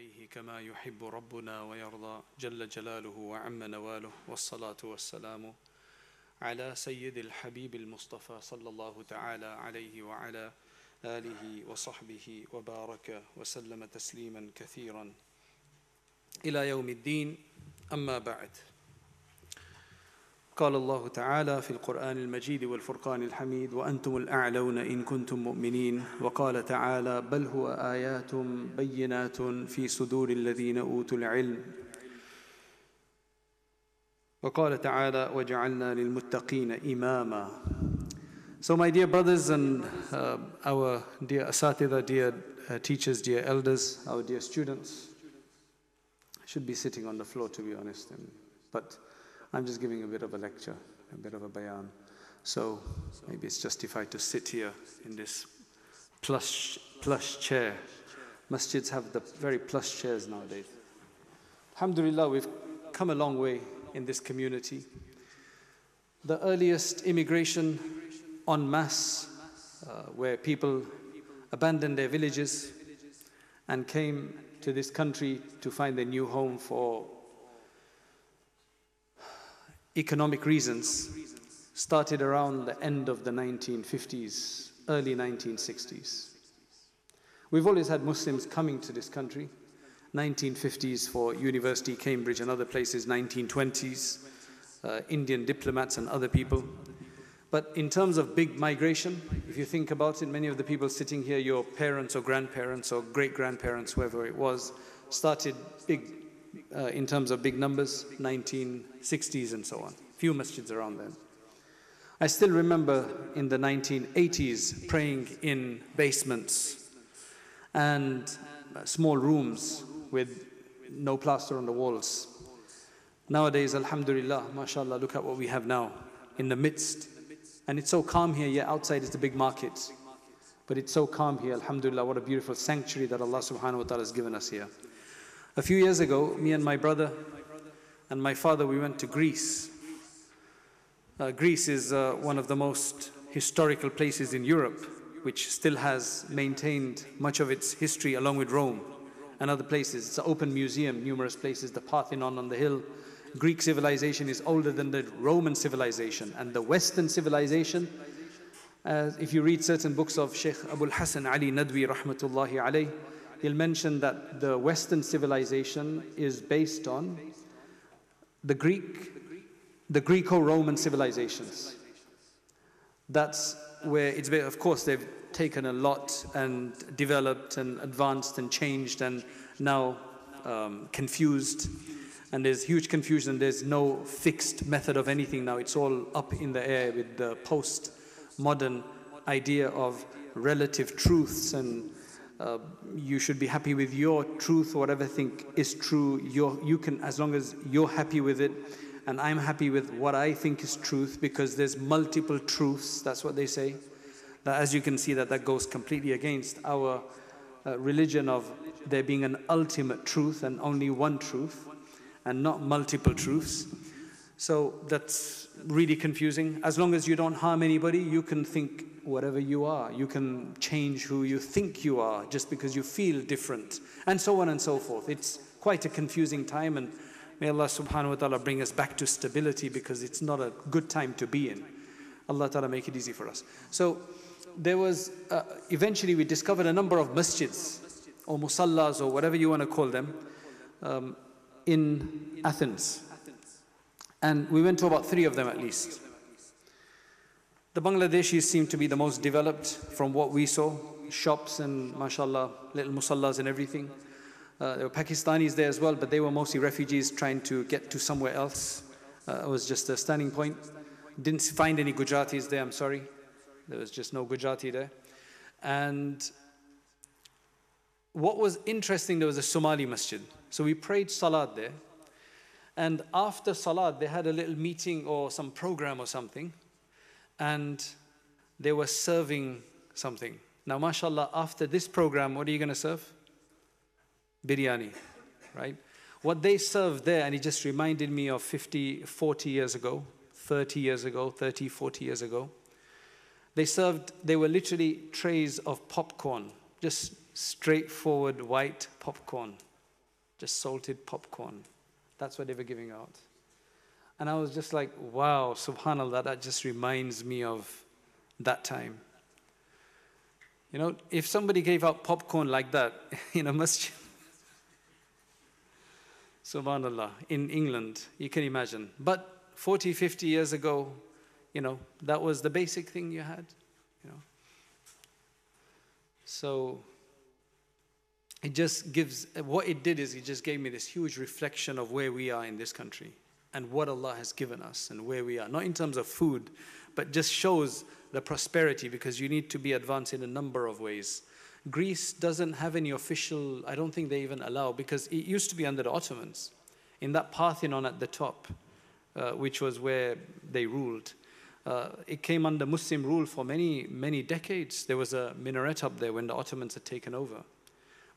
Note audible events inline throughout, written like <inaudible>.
عليه كما يحب ربنا ويرضى. جل جلاله وعم نواله. والصلاة والسلام على سيد الحبيب المصطفى صلى الله تعالى عليه وعلى آله وصحبه وبارك وسلم تسليما كثيرا. إلى يوم الدين. أما بعد. قال الله تعالى في القرآن المجيد والفرقان الحميد وأنتم الأعلون إن كنتم مؤمنين. وقال تعالى بل هو آيات بينات في صدور الذين أوتوا العلم. وقال تعالى وجعلنا للمتقين إماما. So my dear brothers and uh, our dear asatida, dear uh, teachers, dear elders, our dear students, I should be sitting on the floor to be honest, and, but I'm just giving a bit of a lecture, a bit of a bayan. So maybe it's justified to sit here in this plush, plush chair. Masjids have the very plush chairs nowadays. Alhamdulillah, we've come a long way in this community. The earliest immigration en masse, uh, where people abandoned their villages and came to this country to find a new home for economic reasons, started around the end of the 1950s, early 1960s. We've always had Muslims coming to this country. 1950s for University, Cambridge, and other places, 1920s, uh, Indian diplomats and other people. But in terms of big migration, if you think about it, many of the people sitting here, your parents or grandparents or great grandparents, whoever it was, started big uh, in terms of big numbers, 1960s and so on. Few masjids around then. I still remember in the 1980s praying in basements and small rooms with no plaster on the walls. Nowadays, Alhamdulillah, mashallah, look at what we have now in the midst. And it's so calm here, yeah, outside is the big market. But it's so calm here, Alhamdulillah, what a beautiful sanctuary that Allah subhanahu wa ta'ala has given us here. A few years ago, me and my brother and my father, we went to Greece. Uh, Greece is uh, one of the most historical places in Europe, which still has maintained much of its history along with Rome and other places. It's an open museum, numerous places, the Parthenon on the hill. Greek civilization is older than the Roman civilization, and the Western civilization. Uh, if you read certain books of Sheikh Abul Hassan Ali Nadwi, rahmatullahi alayh, he'll mention that the Western civilization is based on the Greek, the Greco-Roman civilizations. That's where it's, of course, they've taken a lot and developed and advanced and changed and now um, confused. And there's huge confusion. There's no fixed method of anything now. It's all up in the air with the post-modern idea of relative truths and uh, you should be happy with your truth, whatever think is true. You're, you can, as long as you're happy with it, and I'm happy with what I think is truth, because there's multiple truths. That's what they say. That, as you can see, that that goes completely against our uh, religion of there being an ultimate truth and only one truth, and not multiple truths. So that's really confusing. As long as you don't harm anybody, you can think whatever you are. You can change who you think you are just because you feel different, and so on and so forth. It's quite a confusing time, and may Allah subhanahu wa ta'ala bring us back to stability because it's not a good time to be in. Allah ta'ala make it easy for us. So there was, uh, eventually we discovered a number of masjids, or musallas, or whatever you want to call them, um, in Athens. And we went to about three of them at least. The Bangladeshis seem to be the most developed from what we saw. Shops and mashallah, little musallas and everything. Uh, there were Pakistanis there as well, but they were mostly refugees trying to get to somewhere else. Uh, it was just a standing point. Didn't find any Gujaratis there, I'm sorry. There was just no Gujarati there. And what was interesting, there was a Somali masjid. So we prayed Salat there. And after Salat, they had a little meeting or some program or something. And they were serving something. Now, mashallah, after this program, what are you going to serve? Biryani, right? What they served there, and it just reminded me of 50, 40 years ago, 30 years ago, 30, 40 years ago. They served, they were literally trays of popcorn, just straightforward white popcorn. just salted popcorn. That's what they were giving out. And I was just like, wow, subhanAllah, that just reminds me of that time. You know, if somebody gave out popcorn like that <laughs> in a masjid, <laughs> subhanAllah, in England, you can imagine. But 40, 50 years ago, you know, that was the basic thing you had, you know. So it just gives, what it did is it just gave me this huge reflection of where we are in this country and what Allah has given us and where we are. Not in terms of food, but just shows the prosperity because you need to be advanced in a number of ways. Greece doesn't have any official, I don't think they even allow, because it used to be under the Ottomans. In that Parthenon at the top, uh, which was where they ruled, uh, it came under Muslim rule for many, many decades. There was a minaret up there when the Ottomans had taken over.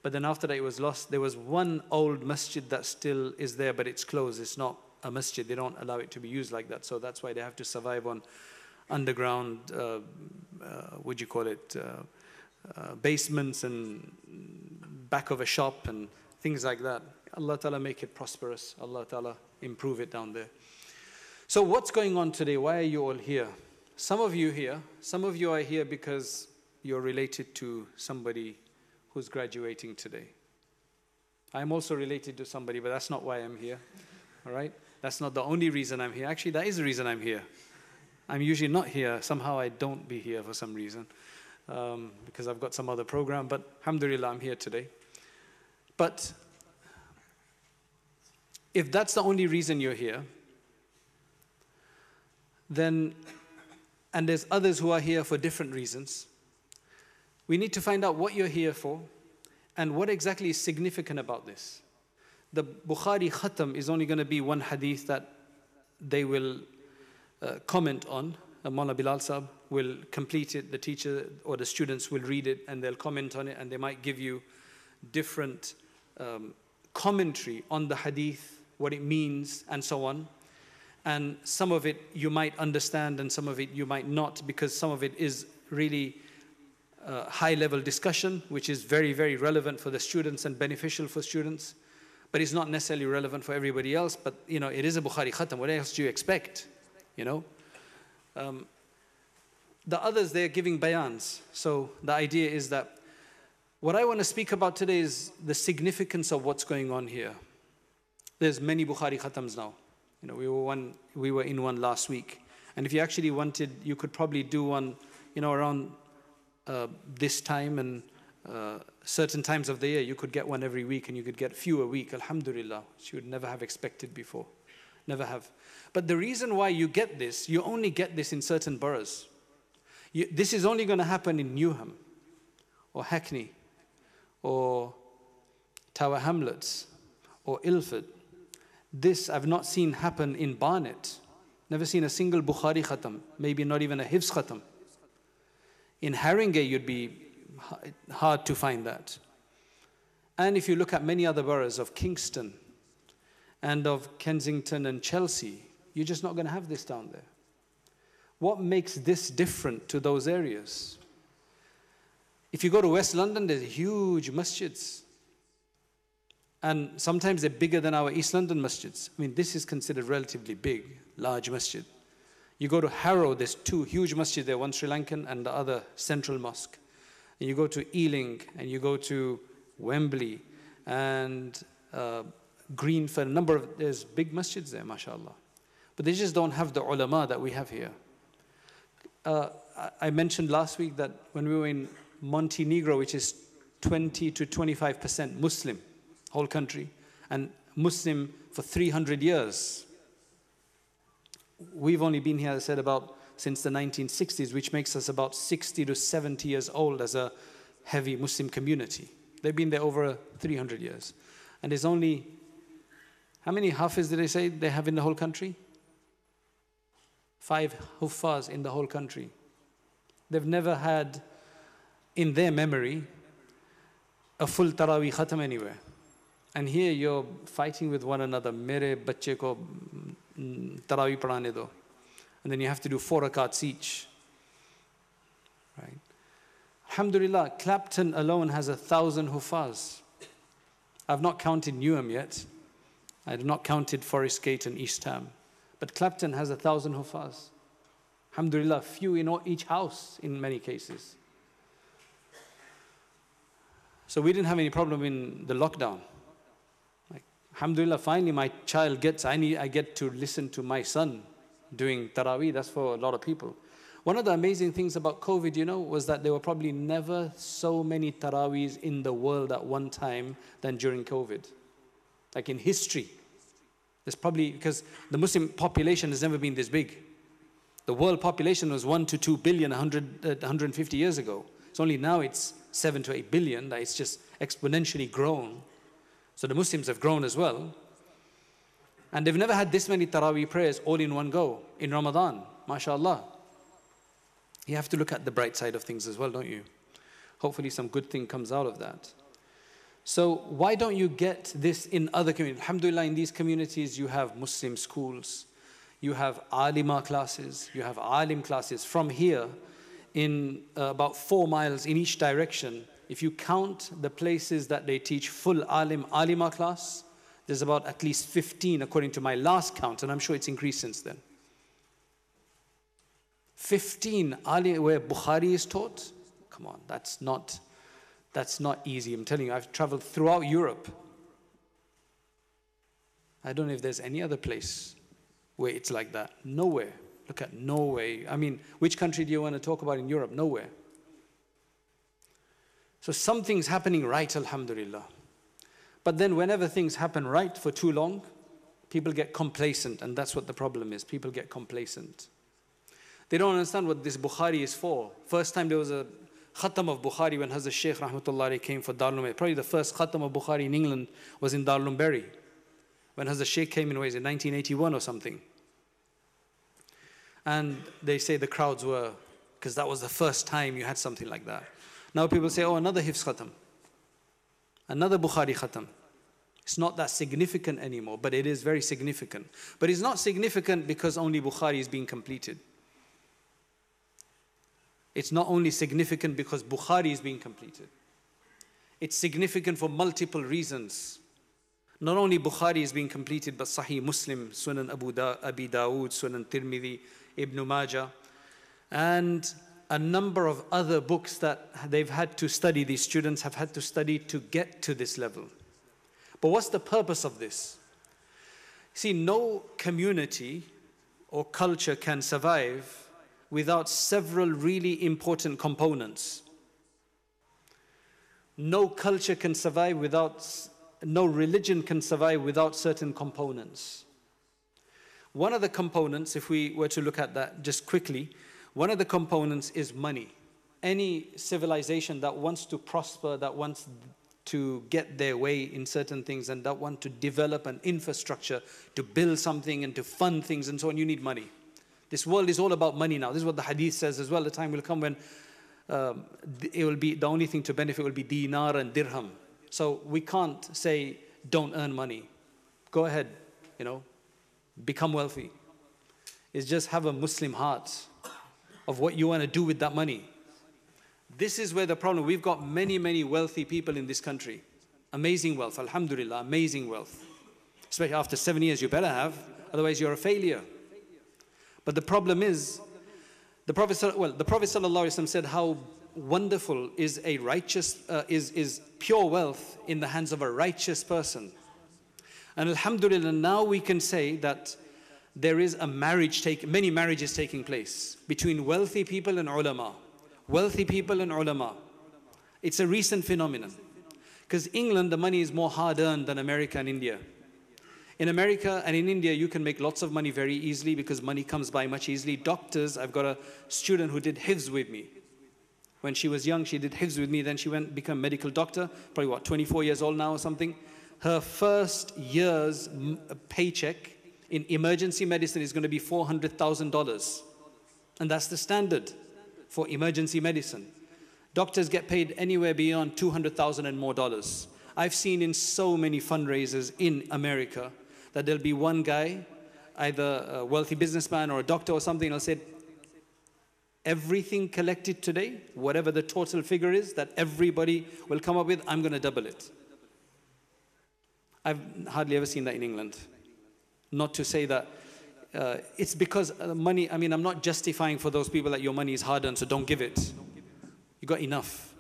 But then after that, it was lost. There was one old masjid that still is there, but it's closed. It's not a masjid. They don't allow it to be used like that. So that's why they have to survive on underground, uh, uh, what do you call it, uh, uh, basements and back of a shop and things like that. Allah Ta'ala make it prosperous. Allah Ta'ala improve it down there. So what's going on today? Why are you all here? Some of you here, some of you are here because you're related to somebody who's graduating today. I'm also related to somebody, but that's not why I'm here. All right? That's not the only reason I'm here. Actually, that is the reason I'm here. I'm usually not here. Somehow I don't be here for some reason um, because I've got some other program, but alhamdulillah, I'm here today. But if that's the only reason you're here, then, and there's others who are here for different reasons, we need to find out what you're here for and what exactly is significant about this. The Bukhari Khatam is only going to be one hadith that they will uh, comment on. Uh, Bilal Sahib will complete it, the teacher or the students will read it and they'll comment on it and they might give you different um, commentary on the hadith, what it means, and so on. And some of it you might understand and some of it you might not because some of it is really uh, high level discussion, which is very, very relevant for the students and beneficial for students, but it's not necessarily relevant for everybody else. But you know, it is a Bukhari Khatam. What else do you expect? You know? Um, the others, they're giving bayans. So the idea is that what I want to speak about today is the significance of what's going on here. There's many Bukhari Khatams now. You know, we were, one, we were in one last week. And if you actually wanted, you could probably do one, you know, around uh, this time and uh, certain times of the year, you could get one every week and you could get few a week, alhamdulillah, which you would never have expected before. Never have. But the reason why you get this, you only get this in certain boroughs. You, this is only going to happen in Newham or Hackney or Tower Hamlets or Ilford. This I've not seen happen in Barnet. Never seen a single Bukhari khatam, maybe not even a Hifz khatam. In Haringey, you'd be hard to find that. And if you look at many other boroughs of Kingston and of Kensington and Chelsea, you're just not going to have this down there. What makes this different to those areas? If you go to West London, there's huge masjids. And sometimes they're bigger than our East London masjids. I mean, this is considered relatively big, large masjid. You go to Harrow, there's two huge masjids there, one Sri Lankan and the other Central Mosque. And you go to Ealing and you go to Wembley and uh, a number of, there's big masjids there, mashallah. But they just don't have the ulama that we have here. Uh, I mentioned last week that when we were in Montenegro, which is 20 to 25% Muslim, whole country, and Muslim for 300 years. We've only been here, I said, about since the 1960s, which makes us about 60 to 70 years old as a heavy Muslim community. They've been there over 300 years. And there's only, how many Hafiz did they say they have in the whole country? Five Huffaz in the whole country. They've never had, in their memory, a full Taraweeh Khatam anywhere. And here you're fighting with one another. Mere bacche ko mm, Taraweeh padhane do. And then you have to do four rakats each. Right? Alhamdulillah, Clapton alone has a thousand hufaz. I've not counted Newham yet. I have not counted Forest Gate and East Ham. But Clapton has a thousand Hufaz. Alhamdulillah, few in each house in many cases. So we didn't have any problem in the lockdown. Like, Alhamdulillah, finally my child gets, I, need, I get to listen to my son doing Taraweeh. That's for a lot of people. One of the amazing things about COVID, you know, was that there were probably never so many Taraweehs in the world at one time than during COVID. Like in history. There's probably, because the Muslim population has never been this big. The world population was 1 to 2 billion 100, uh, 150 years ago. It's only now it's 7 to 8 billion, that it's just exponentially grown. So the Muslims have grown as well. And they've never had this many Taraweeh prayers all in one go in Ramadan, mashallah. You have to look at the bright side of things as well, don't you? Hopefully, some good thing comes out of that. So, why don't you get this in other communities? Alhamdulillah, in these communities, you have Muslim schools, you have alima classes, you have alim classes. From here, in uh, about four miles in each direction, if you count the places that they teach full alim alima class, there's about at least 15 according to my last count, and I'm sure it's increased since then. 15 Ali where Bukhari is taught. Come on, that's not, that's not easy. I'm telling you, I've traveled throughout Europe. I don't know if there's any other place where it's like that. Nowhere. Look at Norway. I mean, which country do you want to talk about in Europe? Nowhere. So something's happening right, Alhamdulillah. But then, whenever things happen right for too long, people get complacent, and that's what the problem is. People get complacent. They don't understand what this Bukhari is for. First time there was a khatam of Bukhari when Hazrat Sheikh Rahmatullah came for Darul Probably the first khatam of Bukhari in England was in Darul Bury. When Hazrat Sheikh came in, was in 1981 or something. And they say the crowds were, because that was the first time you had something like that. Now people say, oh, another Hifz khatam. Another Bukhari khatam. It's not that significant anymore, but it is very significant. But it's not significant because only Bukhari is being completed. It's not only significant because Bukhari is being completed, it's significant for multiple reasons. Not only Bukhari is being completed, but Sahih Muslim, Sunan Abu da- Abi Dawood, Sunan Tirmidhi, Ibn Majah, and a number of other books that they've had to study, these students have had to study to get to this level. But what's the purpose of this? See, no community or culture can survive without several really important components. No culture can survive without, no religion can survive without certain components. One of the components, if we were to look at that just quickly, one of the components is money. Any civilization that wants to prosper, that wants to get their way in certain things, and that want to develop an infrastructure to build something and to fund things and so on, you need money. This world is all about money now. This is what the hadith says as well. The time will come when um, it will be the only thing to benefit will be dinar and dirham. So we can't say don't earn money. Go ahead, you know, become wealthy. It's just have a Muslim heart of what you want to do with that money. This is where the problem. We've got many, many wealthy people in this country. Amazing wealth, alhamdulillah, amazing wealth. Especially after seven years, you better have, otherwise, you're a failure. But the problem is, the Prophet, well, the Prophet ﷺ said how wonderful is a righteous, uh, is, is pure wealth in the hands of a righteous person. And Alhamdulillah, now we can say that there is a marriage take, many marriages taking place between wealthy people and ulama. Wealthy people and ulama. It's a recent phenomenon. Because England, the money is more hard earned than America and India. In America and in India, you can make lots of money very easily because money comes by much easily. Doctors, I've got a student who did hifz with me. When she was young, she did hifz with me. Then she went become medical doctor, probably what, 24 years old now or something. Her first year's paycheck in emergency medicine is going to be $400,000. And that's the standard for emergency medicine. Doctors get paid anywhere beyond 200,000 and more dollars. I've seen in so many fundraisers in America that there'll be one guy, either a wealthy businessman or a doctor or something, and I'll say, everything collected today, whatever the total figure is that everybody will come up with, I'm going to double it. I've hardly ever seen that in England. Not to say that uh, it's because uh, money, I mean, I'm not justifying for those people that your money is hard earned, so don't give it. You got enough.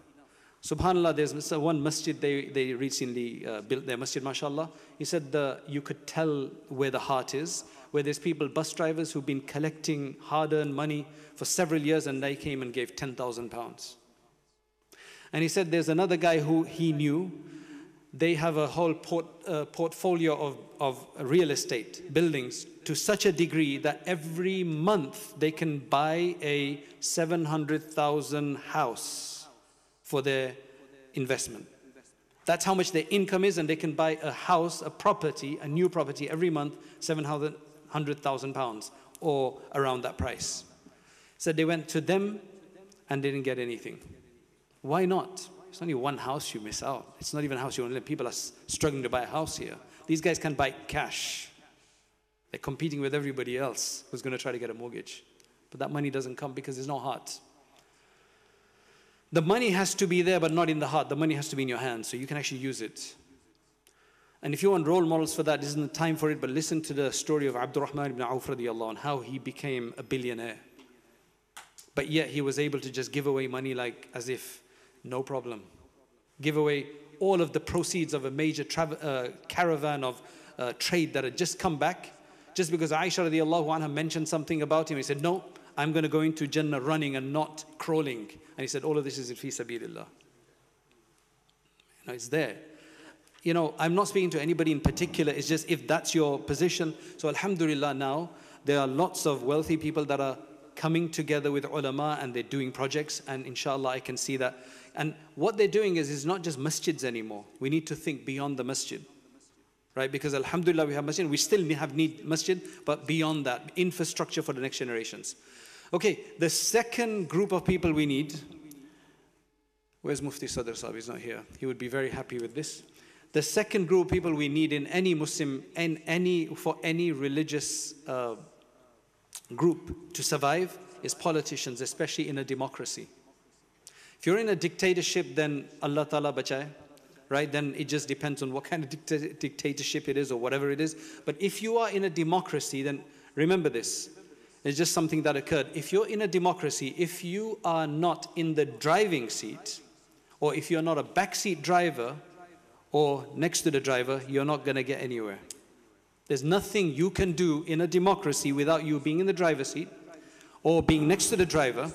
Subhanallah, there's one masjid they, they recently uh, built their masjid, mashallah. He said the, you could tell where the heart is, where there's people, bus drivers, who've been collecting hard earned money for several years and they came and gave 10,000 pounds. And he said there's another guy who he knew. They have a whole port, uh, portfolio of, of real estate buildings to such a degree that every month they can buy a 700,000 house for their investment. That's how much their income is, and they can buy a house, a property, a new property every month, 700,000 pounds or around that price. So they went to them and didn't get anything. Why not? It's only one house you miss out. It's not even a house you want to live. People are struggling to buy a house here. These guys can buy cash. They're competing with everybody else who's going to try to get a mortgage. But that money doesn't come because there's no heart. The money has to be there, but not in the heart. The money has to be in your hands, so you can actually use it. And if you want role models for that, this isn't the time for it, but listen to the story of Abdurrahman ibn Auf radiallahu anh, how he became a billionaire. But yet he was able to just give away money like as if no problem. Give away all of the proceeds of a major uh, caravan of uh, trade that had just come back. Just because Aisha radiallahu anha mentioned something about him, he said, No, I'm going to go into Jannah running and not crawling. And he said, all of this is in fi sabilillah. You know, it's there. You know, I'm not speaking to anybody in particular. It's just if that's your position. So alhamdulillah now, there are lots of wealthy people that are coming together with ulama and they're doing projects and inshallah I can see that. And what they're doing is, is not just masjids anymore. We need to think beyond the masjid. Right? Because alhamdulillah we have masjid. We still have need masjid, but beyond that, infrastructure for the next generations. Okay, the second group of people we need, where's Mufti Sadr Sahib? He's not here. He would be very happy with this. The second group of people we need in any Muslim, in any, for any religious uh, group to survive is politicians, especially in a democracy. If you're in a dictatorship, then Allah Ta'ala bachai, right? Then it just depends on what <laughs> kind of dicta dictatorship it is or whatever it is. But if you are in a democracy, then remember this it's just something that occurred. If you're in a democracy, if you are not in the driving seat, or if you're not a backseat driver or next to the driver, you're not going to get anywhere. There's nothing you can do in a democracy without you being in the driver's seat or being next to the driver,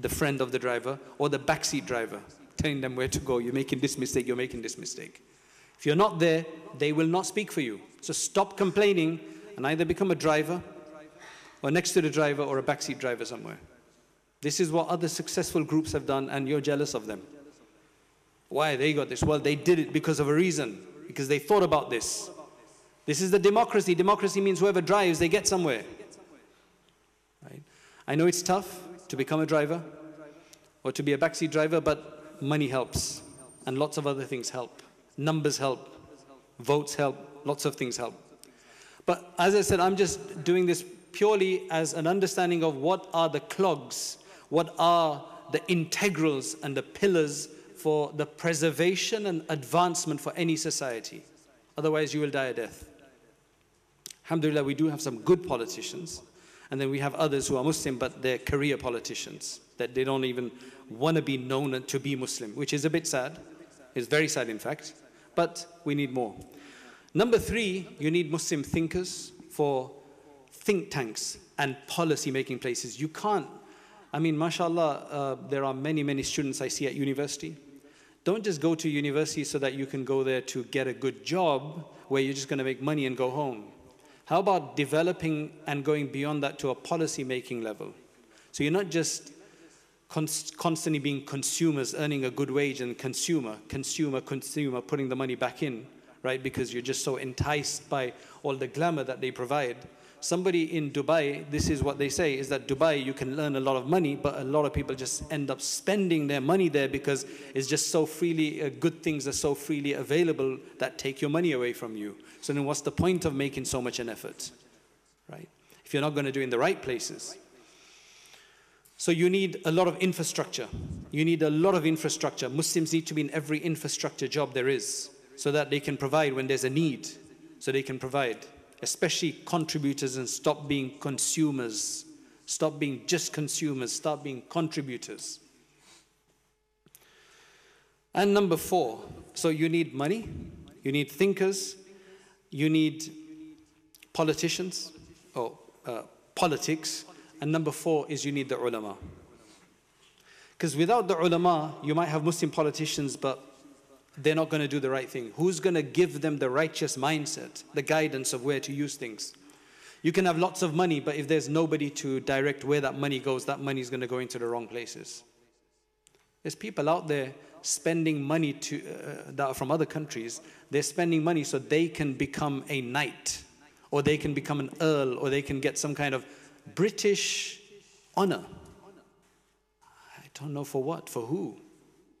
the friend of the driver, or the backseat driver, telling them where to go. You're making this mistake, you're making this mistake. If you're not there, they will not speak for you. So stop complaining and either become a driver or next to the driver or a backseat driver somewhere. This is what other successful groups have done, and you're jealous of them. Why they got this? Well, they did it because of a reason, because they thought about this. This is the democracy. Democracy means whoever drives, they get somewhere. Right? I know it's tough to become a driver or to be a backseat driver, but money helps, and lots of other things help. Numbers help, votes help, lots of things help. But as I said, I'm just doing this purely as an understanding of what are the clogs, what are the integrals and the pillars for the preservation and advancement for any society. Otherwise, you will die a death. Alhamdulillah, we do have some good politicians. And then we have others who are Muslim, but they're career politicians, that they don't even want to be known to be Muslim, which is a bit sad. It's very sad, in fact. But we need more. Number three, you need Muslim thinkers for think tanks and policy making places. You can't, I mean, mashallah, uh, there are many, many students I see at university. Don't just go to university so that you can go there to get a good job where you're just going to make money and go home. How about developing and going beyond that to a policy making level? So you're not just constantly being consumers, earning a good wage, and consumer, consumer, consumer, putting the money back in, right? Because you're just so enticed by all the glamour that they provide somebody in Dubai, this is what they say, is that Dubai, you can earn a lot of money, but a lot of people just end up spending their money there because it's just so freely, uh, good things are so freely available that take your money away from you. So then what's the point of making so much an effort, right? If you're not going to do it in the right places. So you need a lot of infrastructure. You need a lot of infrastructure. Muslims need to be in every infrastructure job there is. so that they can provide when there's a need, so they can provide, especially contributors and stop being consumers. Stop being just consumers, start being contributors. And number four, so you need money, you need thinkers, you need politicians or uh, politics, and number four is you need the ulama. Because without the ulama, you might have Muslim politicians, but they're not going to do the right thing. Who's going to give them the righteous mindset, the guidance of where to use things? You can have lots of money, but if there's nobody to direct where that money goes, that money is going to go into the wrong places. There's people out there spending money to, uh, that are from other countries. They're spending money so they can become a knight, or they can become an earl, or they can get some kind of British honor. I don't know for what, for who.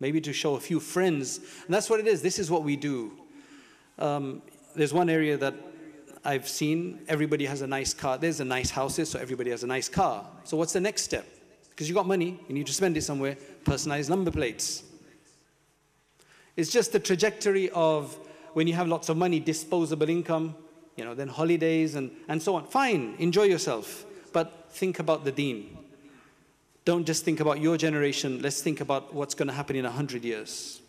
Maybe to show a few friends. And that's what it is. This is what we do. Um, there's one area that I've seen everybody has a nice car. There's a nice houses, so everybody has a nice car. So what's the next step? Because you got money, you need to spend it somewhere. Personalized number plates. It's just the trajectory of when you have lots of money, disposable income, you know, then holidays and, and so on. Fine, enjoy yourself, but think about the deen. Don't just think about your generation, let's think about what's going to happen in 100 years.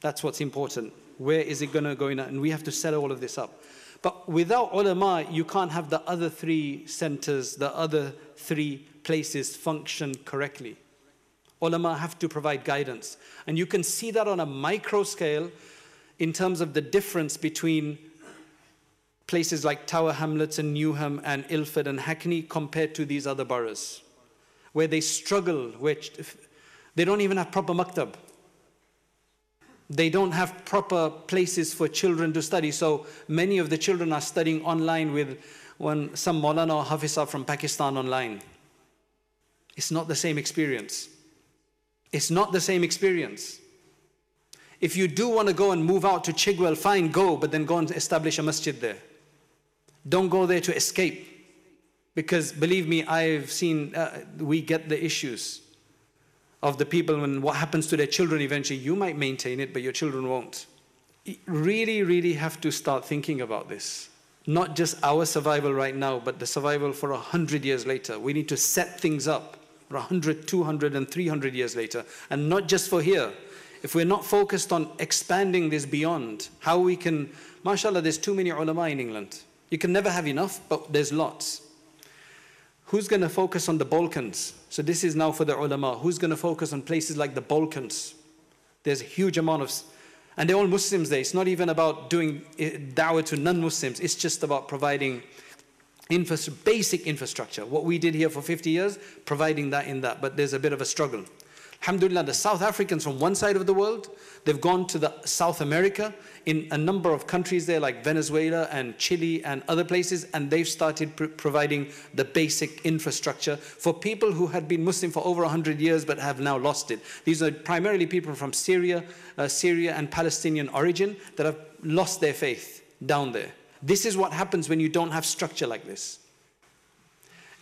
That's what's important. Where is it going to go in? And we have to set all of this up. But without ulama, you can't have the other three centers, the other three places function correctly. Ulama have to provide guidance. And you can see that on a micro scale in terms of the difference between places like Tower Hamlets and Newham and Ilford and Hackney compared to these other boroughs, where they struggle, which they don't even have proper maktab. They don't have proper places for children to study. So many of the children are studying online with one, some Maulana or Hafiza from Pakistan online. It's not the same experience. It's not the same experience. If you do want to go and move out to Chigwell, fine, go, but then go and establish a masjid there. Don't go there to escape. Because believe me, I've seen, uh, we get the issues of the people and what happens to their children eventually. You might maintain it, but your children won't. You really, really have to start thinking about this. Not just our survival right now, but the survival for a hundred years later. We need to set things up for 100, 200, and 300 years later. And not just for here. If we're not focused on expanding this beyond, how we can, mashallah, there's too many ulama in England. You can never have enough, but there's lots. Who's going to focus on the Balkans? So this is now for the ulama. Who's going to focus on places like the Balkans? There's a huge amount of, and they're all Muslims there. It's not even about doing eh, da'wah to non-Muslims. It's just about providing infra basic infrastructure. What we did here for 50 years, providing that in that. But there's a bit of a struggle. Alhamdulillah, the South Africans from one side of the world, they've gone to the South America in a number of countries there like Venezuela and Chile and other places and they've started pr providing the basic infrastructure for people who had been Muslim for over 100 years but have now lost it. These are primarily people from Syria, uh, Syria and Palestinian origin that have lost their faith down there. This is what happens when you don't have structure like this.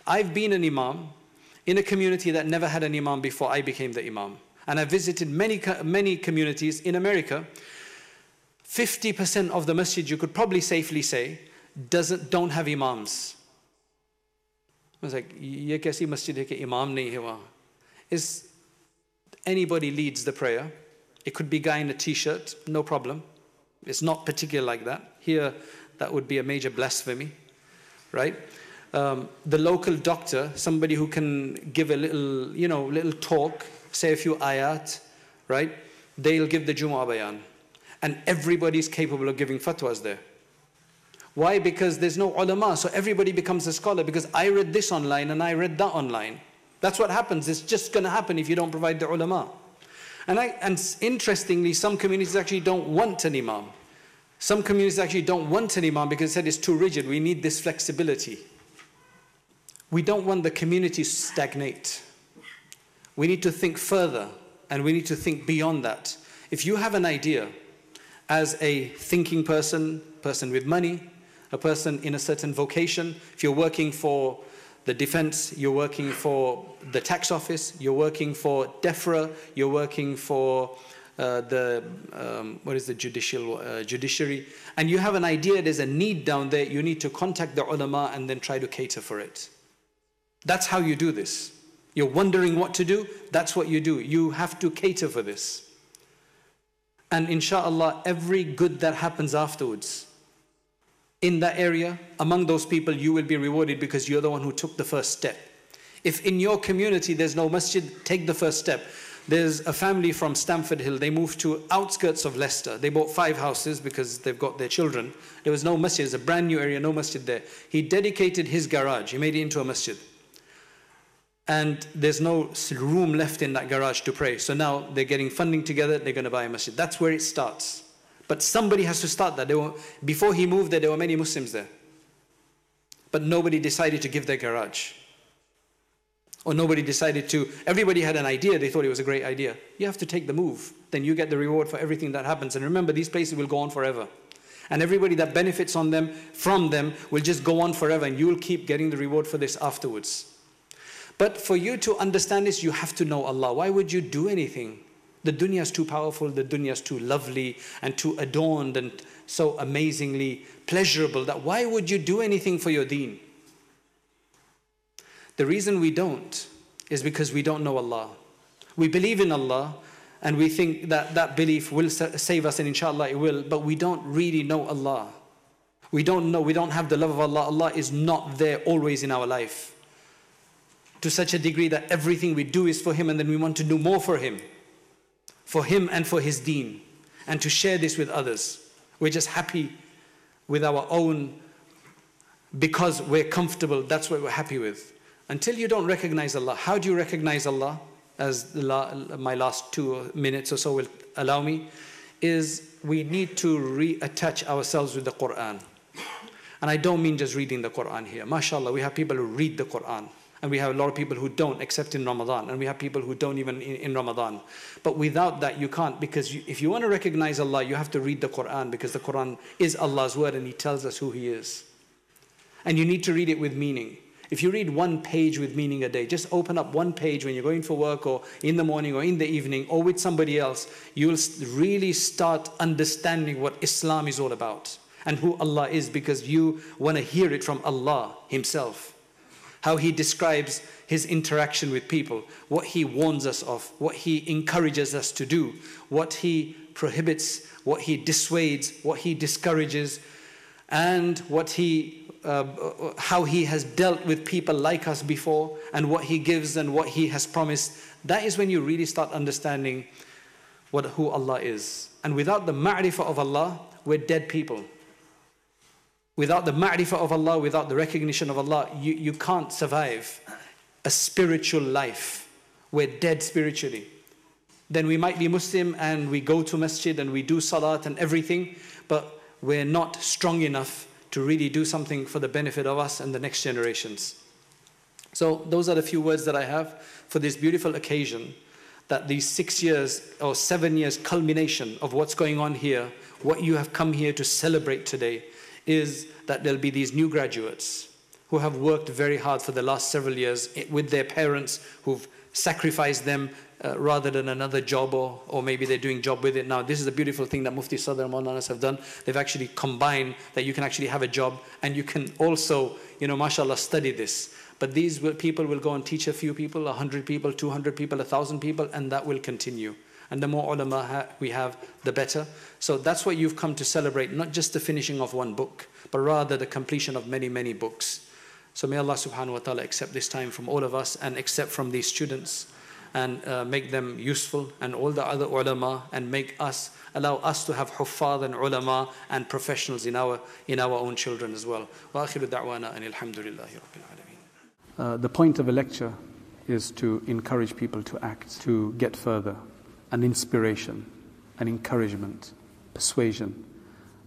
I've been an imam in a community that never had an imam before I became the imam. And I visited many, many communities in America. 50% of the masjid, you could probably safely say, doesn't, don't have imams. I was like, ye masjid hai imam nahi Is anybody leads the prayer. It could be guy in a t-shirt, no problem. It's not particular like that. Here, that would be a major blasphemy, right? Um, the local doctor, somebody who can give a little, you know, little talk, say a few ayat, right? They'll give the Jumu'ah bayan. And everybody's capable of giving fatwas there. Why? Because there's no ulama, so everybody becomes a scholar because I read this online and I read that online. That's what happens. It's just going to happen if you don't provide the ulama. And, I, and interestingly, some communities actually don't want an imam. Some communities actually don't want an imam because they said it's too rigid. We need this flexibility. We don't want the community to stagnate. We need to think further and we need to think beyond that. If you have an idea as a thinking person, person with money, a person in a certain vocation, if you're working for the defense, you're working for the tax office, you're working for DEFRA, you're working for uh, the um, what is the judicial uh, judiciary, and you have an idea there's a need down there, you need to contact the ulama and then try to cater for it. That's how you do this. You're wondering what to do, that's what you do. You have to cater for this. And inshallah, every good that happens afterwards in that area, among those people, you will be rewarded because you're the one who took the first step. If in your community there's no masjid, take the first step. There's a family from Stamford Hill. They moved to outskirts of Leicester. They bought five houses because they've got their children. There was no masjid. It's a brand new area, no masjid there. He dedicated his garage. He made it into a masjid. And there's no room left in that garage to pray. So now they're getting funding together. They're going to buy a masjid. That's where it starts. But somebody has to start that. Were, before he moved there, there were many Muslims there. But nobody decided to give their garage or nobody decided to, everybody had an idea, they thought it was a great idea. You have to take the move. Then you get the reward for everything that happens. And remember, these places will go on forever. And everybody that benefits on them, from them, will just go on forever, and you will keep getting the reward for this afterwards. But for you to understand this, you have to know Allah. Why would you do anything? The dunya is too powerful, the dunya is too lovely and too adorned and so amazingly pleasurable that why would you do anything for your deen? The reason we don't is because we don't know Allah. We believe in Allah and we think that that belief will save us and inshallah it will, but we don't really know Allah. We don't know, we don't have the love of Allah. Allah is not there always in our life. To such a degree that everything we do is for Him and then we want to do more for Him. For Him and for His deen. And to share this with others. We're just happy with our own because we're comfortable, that's what we're happy with. Until you don't recognize Allah, how do you recognize Allah? As my last two minutes or so will allow me, is we need to reattach ourselves with the Quran. And I don't mean just reading the Quran here. MashaAllah, we have people who read the Quran. And we have a lot of people who don't, except in Ramadan. And we have people who don't even in, in Ramadan. But without that, you can't, because you, if you want to recognize Allah, you have to read the Quran, because the Quran is Allah's word and He tells us who He is. And you need to read it with meaning. If you read one page with meaning a day, just open up one page when you're going for work or in the morning or in the evening or with somebody else, you'll really start understanding what Islam is all about and who Allah is because you want to hear it from Allah Himself. How He describes His interaction with people, what He warns us of, what He encourages us to do, what He prohibits, what He dissuades, what He discourages, and what He uh, how he has dealt with people like us before and what he gives and what he has promised, that is when you really start understanding what, who Allah is. And without the ma'rifah of Allah, we're dead people. Without the ma'rifah of Allah, without the recognition of Allah, you, you can't survive a spiritual life. We're dead spiritually. Then we might be Muslim and we go to masjid and we do salat and everything, but we're not strong enough to really do something for the benefit of us and the next generations. So, those are the few words that I have for this beautiful occasion that these six years or seven years culmination of what's going on here, what you have come here to celebrate today, is that there'll be these new graduates who have worked very hard for the last several years with their parents who've sacrificed them uh, rather than another job or, or maybe they're doing job with it now. This is the beautiful thing that Mufti Sadr and Maulanas have done. They've actually combined that you can actually have a job and you can also, you know, mashallah, study this. But these will, people will go and teach a few people, 100 people, 200 people, 1,000 people, and that will continue. And the more ulama ha- we have, the better. So that's what you've come to celebrate, not just the finishing of one book, but rather the completion of many, many books. So may Allah subhanahu wa ta'ala accept this time from all of us and accept from these students and uh, make them useful and all the other ulama and make us allow us to have huffaz and ulama and professionals in our in our own children as well wa da'wana uh, the point of a lecture is to encourage people to act to get further an inspiration an encouragement persuasion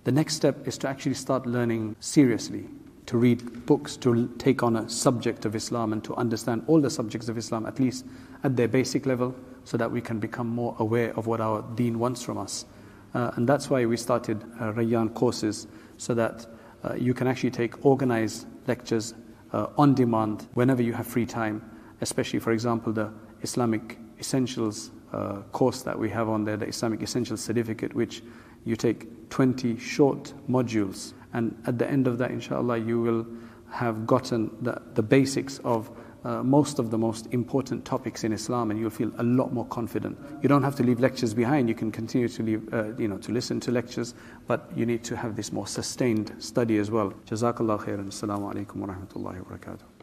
the next step is to actually start learning seriously to read books, to take on a subject of Islam and to understand all the subjects of Islam, at least at their basic level, so that we can become more aware of what our deen wants from us. Uh, and that's why we started uh, Rayyan courses, so that uh, you can actually take organized lectures uh, on demand whenever you have free time, especially, for example, the Islamic Essentials uh, course that we have on there, the Islamic Essentials Certificate, which you take 20 short modules, and at the end of that, inshallah, you will have gotten the, the basics of uh, most of the most important topics in Islam, and you'll feel a lot more confident. You don't have to leave lectures behind. You can continue to leave, uh, you know, to listen to lectures, but you need to have this more sustained study as well. Jazakallah khairan. Assalamu alaikum wa rahmatullahi wa barakatuh.